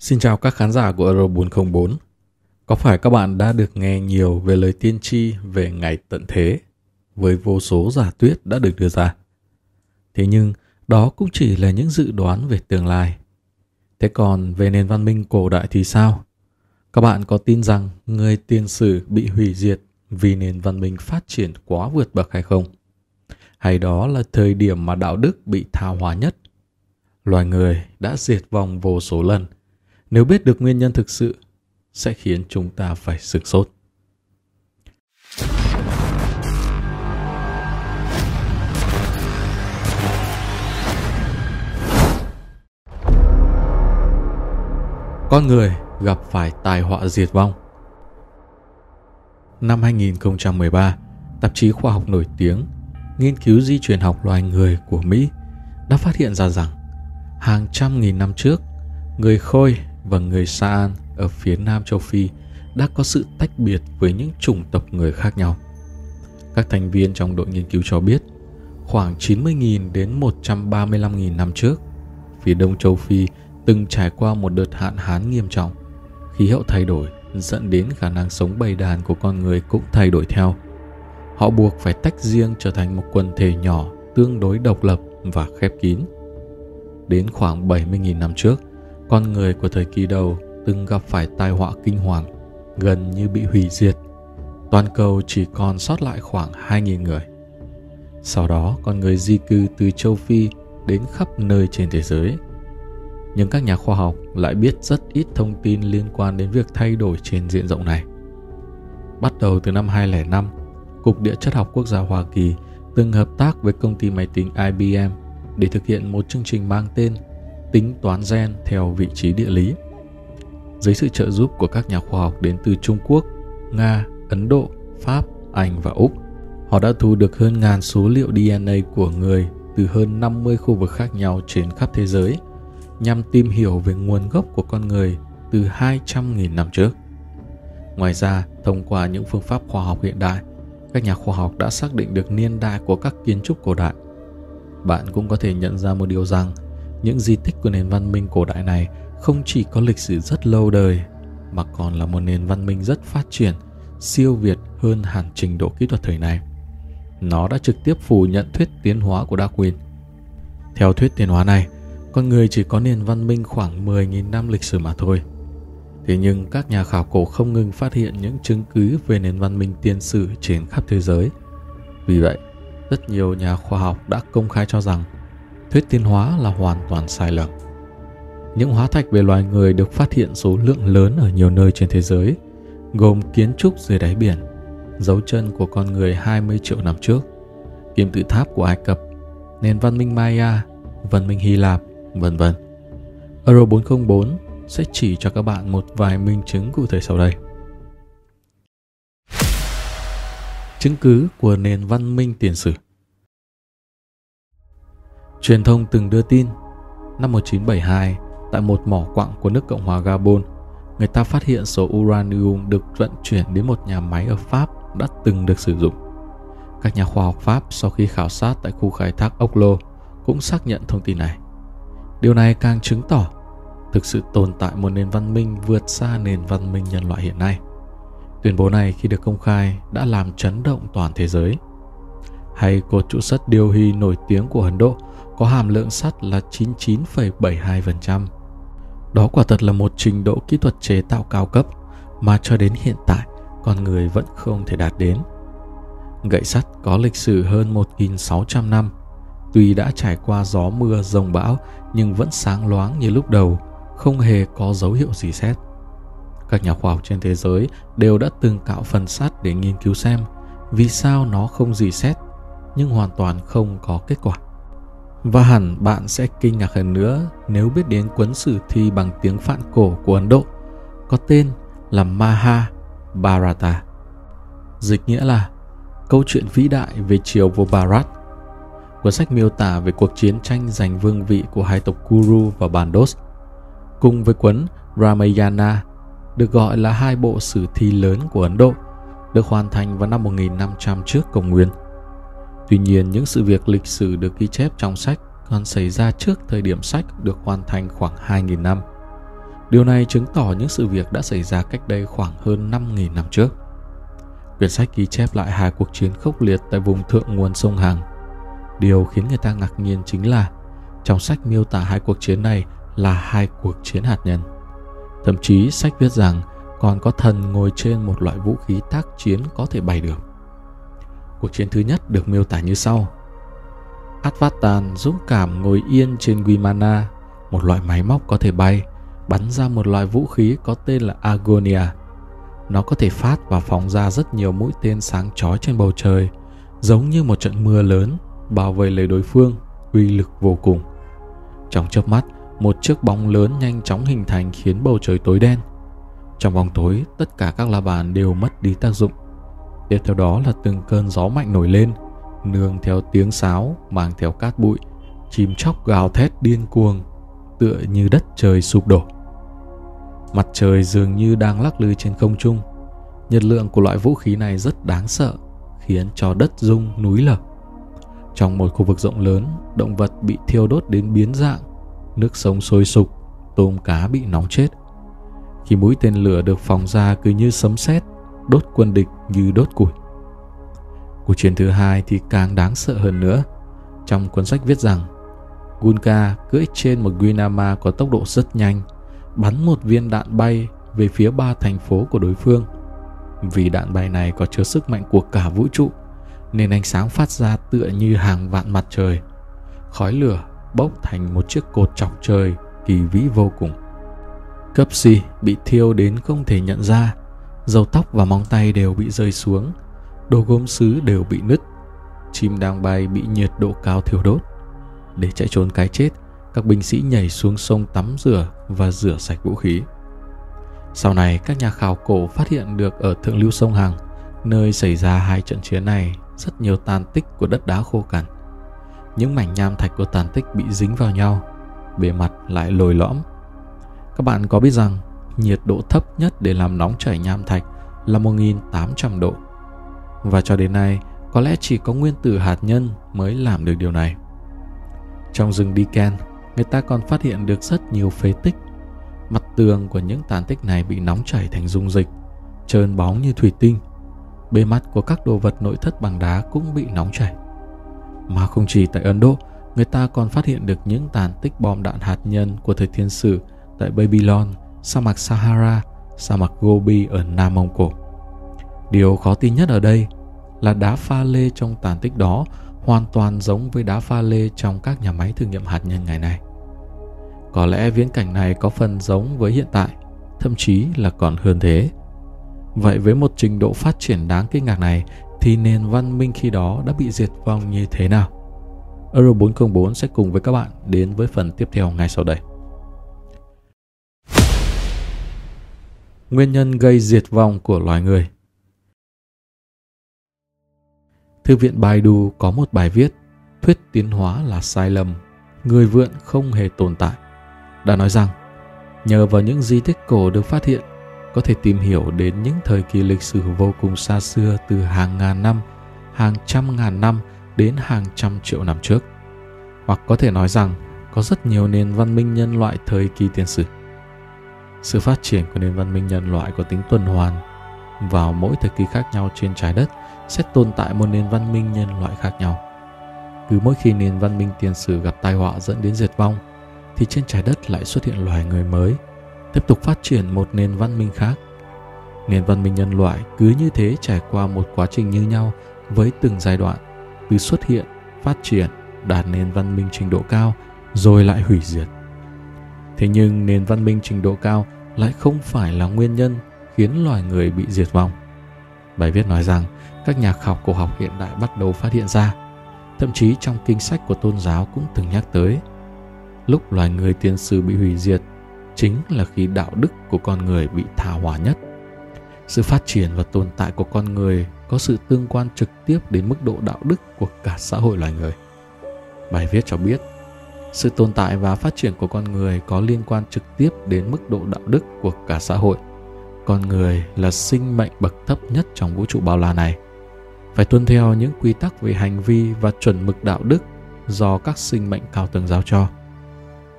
Xin chào các khán giả của Euro 404. Có phải các bạn đã được nghe nhiều về lời tiên tri về ngày tận thế với vô số giả thuyết đã được đưa ra? Thế nhưng, đó cũng chỉ là những dự đoán về tương lai. Thế còn về nền văn minh cổ đại thì sao? Các bạn có tin rằng người tiên sử bị hủy diệt vì nền văn minh phát triển quá vượt bậc hay không? Hay đó là thời điểm mà đạo đức bị tha hóa nhất? Loài người đã diệt vong vô số lần. Nếu biết được nguyên nhân thực sự, sẽ khiến chúng ta phải sửng sốt. Con người gặp phải tai họa diệt vong. Năm 2013, tạp chí khoa học nổi tiếng nghiên cứu di truyền học loài người của Mỹ đã phát hiện ra rằng hàng trăm nghìn năm trước, người Khôi và người Saan ở phía nam châu Phi đã có sự tách biệt với những chủng tộc người khác nhau. Các thành viên trong đội nghiên cứu cho biết, khoảng 90.000 đến 135.000 năm trước, phía đông châu Phi từng trải qua một đợt hạn hán nghiêm trọng. Khí hậu thay đổi dẫn đến khả năng sống bầy đàn của con người cũng thay đổi theo. Họ buộc phải tách riêng trở thành một quần thể nhỏ tương đối độc lập và khép kín. Đến khoảng 70.000 năm trước, con người của thời kỳ đầu từng gặp phải tai họa kinh hoàng, gần như bị hủy diệt. Toàn cầu chỉ còn sót lại khoảng 2.000 người. Sau đó, con người di cư từ châu Phi đến khắp nơi trên thế giới – nhưng các nhà khoa học lại biết rất ít thông tin liên quan đến việc thay đổi trên diện rộng này. Bắt đầu từ năm 2005, Cục Địa chất học quốc gia Hoa Kỳ từng hợp tác với công ty máy tính IBM để thực hiện một chương trình mang tên tính toán gen theo vị trí địa lý. Dưới sự trợ giúp của các nhà khoa học đến từ Trung Quốc, Nga, Ấn Độ, Pháp, Anh và Úc, họ đã thu được hơn ngàn số liệu DNA của người từ hơn 50 khu vực khác nhau trên khắp thế giới – nhằm tìm hiểu về nguồn gốc của con người từ 200.000 năm trước. Ngoài ra, thông qua những phương pháp khoa học hiện đại, các nhà khoa học đã xác định được niên đại của các kiến trúc cổ đại. Bạn cũng có thể nhận ra một điều rằng, những di tích của nền văn minh cổ đại này không chỉ có lịch sử rất lâu đời, mà còn là một nền văn minh rất phát triển, siêu việt hơn hẳn trình độ kỹ thuật thời này. Nó đã trực tiếp phủ nhận thuyết tiến hóa của Darwin. Theo thuyết tiến hóa này, con người chỉ có nền văn minh khoảng 10.000 năm lịch sử mà thôi. Thế nhưng các nhà khảo cổ không ngừng phát hiện những chứng cứ về nền văn minh tiên sử trên khắp thế giới. Vì vậy, rất nhiều nhà khoa học đã công khai cho rằng thuyết tiến hóa là hoàn toàn sai lầm. Những hóa thạch về loài người được phát hiện số lượng lớn ở nhiều nơi trên thế giới, gồm kiến trúc dưới đáy biển, dấu chân của con người 20 triệu năm trước, kim tự tháp của Ai Cập, nền văn minh Maya, văn minh Hy Lạp, vân vân. Euro 404 sẽ chỉ cho các bạn một vài minh chứng cụ thể sau đây. Chứng cứ của nền văn minh tiền sử Truyền thông từng đưa tin năm 1972 tại một mỏ quặng của nước Cộng hòa Gabon, người ta phát hiện số uranium được vận chuyển đến một nhà máy ở Pháp đã từng được sử dụng. Các nhà khoa học Pháp sau khi khảo sát tại khu khai thác ốc lô cũng xác nhận thông tin này. Điều này càng chứng tỏ thực sự tồn tại một nền văn minh vượt xa nền văn minh nhân loại hiện nay. Tuyên bố này khi được công khai đã làm chấn động toàn thế giới. Hay cột trụ sắt Điều Hy nổi tiếng của Ấn Độ có hàm lượng sắt là 99,72%. Đó quả thật là một trình độ kỹ thuật chế tạo cao cấp mà cho đến hiện tại con người vẫn không thể đạt đến. Gậy sắt có lịch sử hơn 1.600 năm Tuy đã trải qua gió mưa rồng bão nhưng vẫn sáng loáng như lúc đầu, không hề có dấu hiệu gì xét. Các nhà khoa học trên thế giới đều đã từng cạo phần sắt để nghiên cứu xem vì sao nó không gì xét nhưng hoàn toàn không có kết quả. Và hẳn bạn sẽ kinh ngạc hơn nữa nếu biết đến cuốn sử thi bằng tiếng Phạn cổ của Ấn Độ có tên là Mahabharata. Dịch nghĩa là câu chuyện vĩ đại về triều vua Bharat Cuốn sách miêu tả về cuộc chiến tranh giành vương vị của hai tộc Kuru và Bandos, cùng với cuốn Ramayana, được gọi là hai bộ sử thi lớn của Ấn Độ, được hoàn thành vào năm 1500 trước công nguyên. Tuy nhiên, những sự việc lịch sử được ghi chép trong sách còn xảy ra trước thời điểm sách được hoàn thành khoảng 2.000 năm. Điều này chứng tỏ những sự việc đã xảy ra cách đây khoảng hơn 5.000 năm trước. Quyển sách ghi chép lại hai cuộc chiến khốc liệt tại vùng thượng nguồn sông Hằng. Điều khiến người ta ngạc nhiên chính là trong sách miêu tả hai cuộc chiến này là hai cuộc chiến hạt nhân. Thậm chí sách viết rằng còn có thần ngồi trên một loại vũ khí tác chiến có thể bay được. Cuộc chiến thứ nhất được miêu tả như sau. Atvatan dũng cảm ngồi yên trên Guimana, một loại máy móc có thể bay, bắn ra một loại vũ khí có tên là Agonia. Nó có thể phát và phóng ra rất nhiều mũi tên sáng chói trên bầu trời, giống như một trận mưa lớn bảo vệ lấy đối phương, uy lực vô cùng. Trong chớp mắt, một chiếc bóng lớn nhanh chóng hình thành khiến bầu trời tối đen. Trong bóng tối, tất cả các la bàn đều mất đi tác dụng. Tiếp theo đó là từng cơn gió mạnh nổi lên, nương theo tiếng sáo mang theo cát bụi, chim chóc gào thét điên cuồng, tựa như đất trời sụp đổ. Mặt trời dường như đang lắc lư trên không trung. Nhiệt lượng của loại vũ khí này rất đáng sợ, khiến cho đất rung núi lở. Trong một khu vực rộng lớn, động vật bị thiêu đốt đến biến dạng, nước sông sôi sục, tôm cá bị nóng chết. Khi mũi tên lửa được phóng ra cứ như sấm sét, đốt quân địch như đốt củi. Cuộc chiến thứ hai thì càng đáng sợ hơn nữa. Trong cuốn sách viết rằng, Gunka cưỡi trên một Guinama có tốc độ rất nhanh, bắn một viên đạn bay về phía ba thành phố của đối phương. Vì đạn bay này có chứa sức mạnh của cả vũ trụ, nên ánh sáng phát ra tựa như hàng vạn mặt trời. Khói lửa bốc thành một chiếc cột chọc trời kỳ vĩ vô cùng. Cấp C bị thiêu đến không thể nhận ra, dầu tóc và móng tay đều bị rơi xuống, đồ gốm sứ đều bị nứt, chim đang bay bị nhiệt độ cao thiêu đốt. Để chạy trốn cái chết, các binh sĩ nhảy xuống sông tắm rửa và rửa sạch vũ khí. Sau này, các nhà khảo cổ phát hiện được ở thượng lưu sông Hằng, nơi xảy ra hai trận chiến này, rất nhiều tàn tích của đất đá khô cằn. Những mảnh nham thạch của tàn tích bị dính vào nhau, bề mặt lại lồi lõm. Các bạn có biết rằng nhiệt độ thấp nhất để làm nóng chảy nham thạch là 1800 độ. Và cho đến nay, có lẽ chỉ có nguyên tử hạt nhân mới làm được điều này. Trong rừng Diken, người ta còn phát hiện được rất nhiều phế tích. Mặt tường của những tàn tích này bị nóng chảy thành dung dịch, trơn bóng như thủy tinh. Bề mặt của các đồ vật nội thất bằng đá cũng bị nóng chảy. Mà không chỉ tại Ấn Độ, người ta còn phát hiện được những tàn tích bom đạn hạt nhân của thời thiên sử tại Babylon, sa mạc Sahara, sa mạc Gobi ở Nam Mông Cổ. Điều khó tin nhất ở đây là đá pha lê trong tàn tích đó hoàn toàn giống với đá pha lê trong các nhà máy thử nghiệm hạt nhân ngày nay. Có lẽ viễn cảnh này có phần giống với hiện tại, thậm chí là còn hơn thế. Vậy với một trình độ phát triển đáng kinh ngạc này thì nền văn minh khi đó đã bị diệt vong như thế nào? Euro 404 sẽ cùng với các bạn đến với phần tiếp theo ngay sau đây. Nguyên nhân gây diệt vong của loài người Thư viện Baidu có một bài viết Thuyết tiến hóa là sai lầm, người vượn không hề tồn tại. Đã nói rằng, nhờ vào những di tích cổ được phát hiện, có thể tìm hiểu đến những thời kỳ lịch sử vô cùng xa xưa từ hàng ngàn năm, hàng trăm ngàn năm đến hàng trăm triệu năm trước. Hoặc có thể nói rằng, có rất nhiều nền văn minh nhân loại thời kỳ tiền sử. Sự phát triển của nền văn minh nhân loại có tính tuần hoàn vào mỗi thời kỳ khác nhau trên trái đất sẽ tồn tại một nền văn minh nhân loại khác nhau. Cứ mỗi khi nền văn minh tiền sử gặp tai họa dẫn đến diệt vong, thì trên trái đất lại xuất hiện loài người mới, tiếp tục phát triển một nền văn minh khác. Nền văn minh nhân loại cứ như thế trải qua một quá trình như nhau với từng giai đoạn, từ xuất hiện, phát triển, đạt nền văn minh trình độ cao, rồi lại hủy diệt. Thế nhưng nền văn minh trình độ cao lại không phải là nguyên nhân khiến loài người bị diệt vong. Bài viết nói rằng các nhà khảo cổ học hiện đại bắt đầu phát hiện ra. Thậm chí trong kinh sách của tôn giáo cũng từng nhắc tới. Lúc loài người tiên sử bị hủy diệt chính là khi đạo đức của con người bị tha hóa nhất. Sự phát triển và tồn tại của con người có sự tương quan trực tiếp đến mức độ đạo đức của cả xã hội loài người. Bài viết cho biết, sự tồn tại và phát triển của con người có liên quan trực tiếp đến mức độ đạo đức của cả xã hội. Con người là sinh mệnh bậc thấp nhất trong vũ trụ bao la này – phải tuân theo những quy tắc về hành vi và chuẩn mực đạo đức do các sinh mệnh cao tầng giao cho.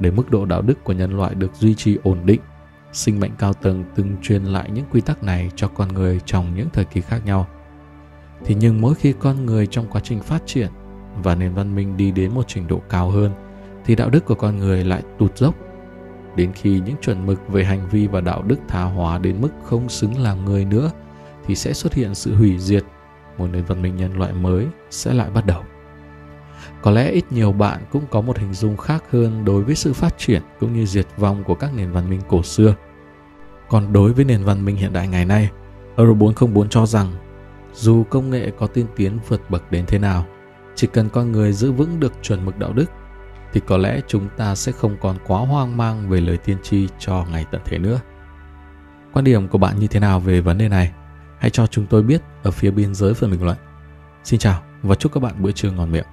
Để mức độ đạo đức của nhân loại được duy trì ổn định, sinh mệnh cao tầng từng truyền lại những quy tắc này cho con người trong những thời kỳ khác nhau. Thì nhưng mỗi khi con người trong quá trình phát triển và nền văn minh đi đến một trình độ cao hơn thì đạo đức của con người lại tụt dốc đến khi những chuẩn mực về hành vi và đạo đức tha hóa đến mức không xứng làm người nữa thì sẽ xuất hiện sự hủy diệt một nền văn minh nhân loại mới sẽ lại bắt đầu có lẽ ít nhiều bạn cũng có một hình dung khác hơn đối với sự phát triển cũng như diệt vong của các nền văn minh cổ xưa. Còn đối với nền văn minh hiện đại ngày nay, Euro 404 cho rằng dù công nghệ có tiên tiến vượt bậc đến thế nào, chỉ cần con người giữ vững được chuẩn mực đạo đức thì có lẽ chúng ta sẽ không còn quá hoang mang về lời tiên tri cho ngày tận thế nữa. Quan điểm của bạn như thế nào về vấn đề này? Hãy cho chúng tôi biết ở phía bên dưới phần bình luận. Xin chào và chúc các bạn bữa trưa ngon miệng.